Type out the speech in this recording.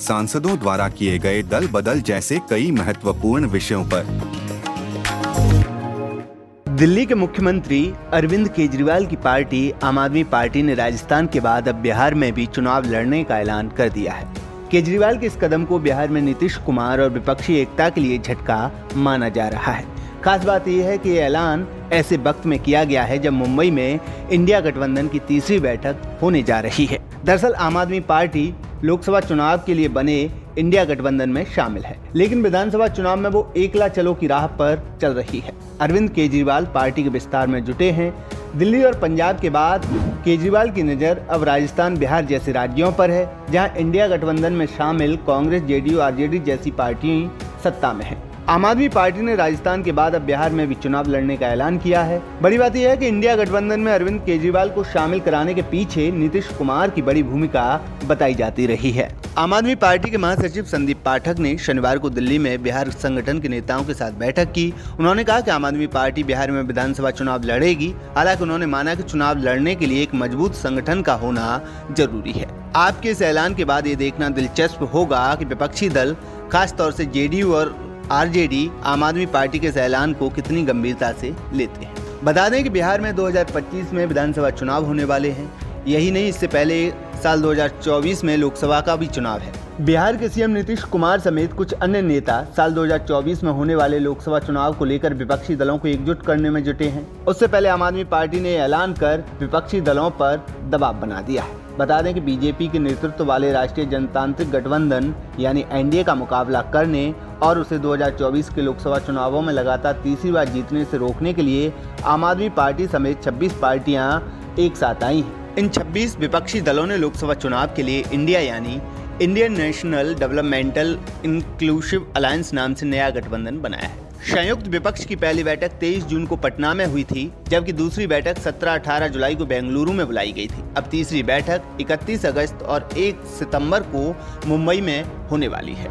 सांसदों द्वारा किए गए दल बदल जैसे कई महत्वपूर्ण विषयों पर। दिल्ली के मुख्यमंत्री अरविंद केजरीवाल की पार्टी आम आदमी पार्टी ने राजस्थान के बाद अब बिहार में भी चुनाव लड़ने का ऐलान कर दिया है। केजरीवाल के इस कदम को बिहार में नीतीश कुमार और विपक्षी एकता के लिए झटका माना जा रहा है। खास बात यह है कि ये ऐलान ऐसे वक्त में किया गया है जब मुंबई में इंडिया गठबंधन की तीसरी बैठक होने जा रही है। दरअसल आम आदमी पार्टी लोकसभा चुनाव के लिए बने इंडिया गठबंधन में शामिल है। लेकिन विधानसभा चुनाव में वो एकला चलो की राह पर चल रही है। अरविंद केजरीवाल पार्टी के विस्तार में जुटे हैं। दिल्ली और पंजाब के बाद केजरीवाल की नज़र अब राजस्थान, बिहार जैसे राज्यों पर है, जहाँ इंडिया गठबंधन में शामिल कांग्रेस, जेडीयू, आरजेडी जैसी पार्टियाँ सत्ता में हैं। आम आदमी पार्टी ने राजस्थान के बाद अब बिहार में भी चुनाव लड़ने का ऐलान किया है। बड़ी बात यह है कि इंडिया गठबंधन में अरविंद केजरीवाल को शामिल कराने के पीछे नीतीश कुमार की बड़ी भूमिका बताई जाती रही है। आम आदमी पार्टी के महासचिव संदीप पाठक ने शनिवार को दिल्ली में बिहार संगठन के नेताओं के साथ बैठक की। उन्होंने कहा कि आम आदमी पार्टी बिहार में विधानसभा चुनाव लड़ेगी। हालाँकि उन्होंने माना कि चुनाव लड़ने के लिए एक मज़बूत संगठन का होना ज़रूरी है। आपके इस ऐलान के बाद ये देखना दिलचस्प होगा कि विपक्षी दल, खासतौर से जेडीयू और आरजेडी आम आदमी पार्टी के इस ऐलान को कितनी गंभीरता से लेते हैं? बता दें कि बिहार में 2025 में विधानसभा चुनाव होने वाले हैं। यही नहीं, इससे पहले साल 2024 में लोकसभा का भी चुनाव है। बिहार के सीएम नीतीश कुमार समेत कुछ अन्य नेता साल 2024 में होने वाले लोकसभा चुनाव को लेकर विपक्षी दलों को एकजुट करने में जुटे हैं। उससे पहले आम आदमी पार्टी ने ऐलान कर विपक्षी दलों पर दबाव बना दिया है। बता दें कि बीजेपी के नेतृत्व वाले राष्ट्रीय जनतांत्रिक गठबंधन, यानी एनडीए का मुकाबला करने और उसे 2024 के लोकसभा चुनावों में लगातार तीसरी बार जीतने से रोकने के लिए आम आदमी पार्टी समेत 26 पार्टियाँ एक साथ आई हैं। इन 26 विपक्षी दलों ने लोकसभा चुनाव के लिए इंडिया यानी Indian national developmental inclusive alliance नाम से नया गठबंधन बनाया है। संयुक्त विपक्ष की पहली बैठक 23 जून को पटना में हुई थी, जबकि दूसरी बैठक 17-18 जुलाई को बेंगलुरु में बुलाई गई थी। अब तीसरी बैठक 31 अगस्त और 1 सितंबर को मुंबई में होने वाली है।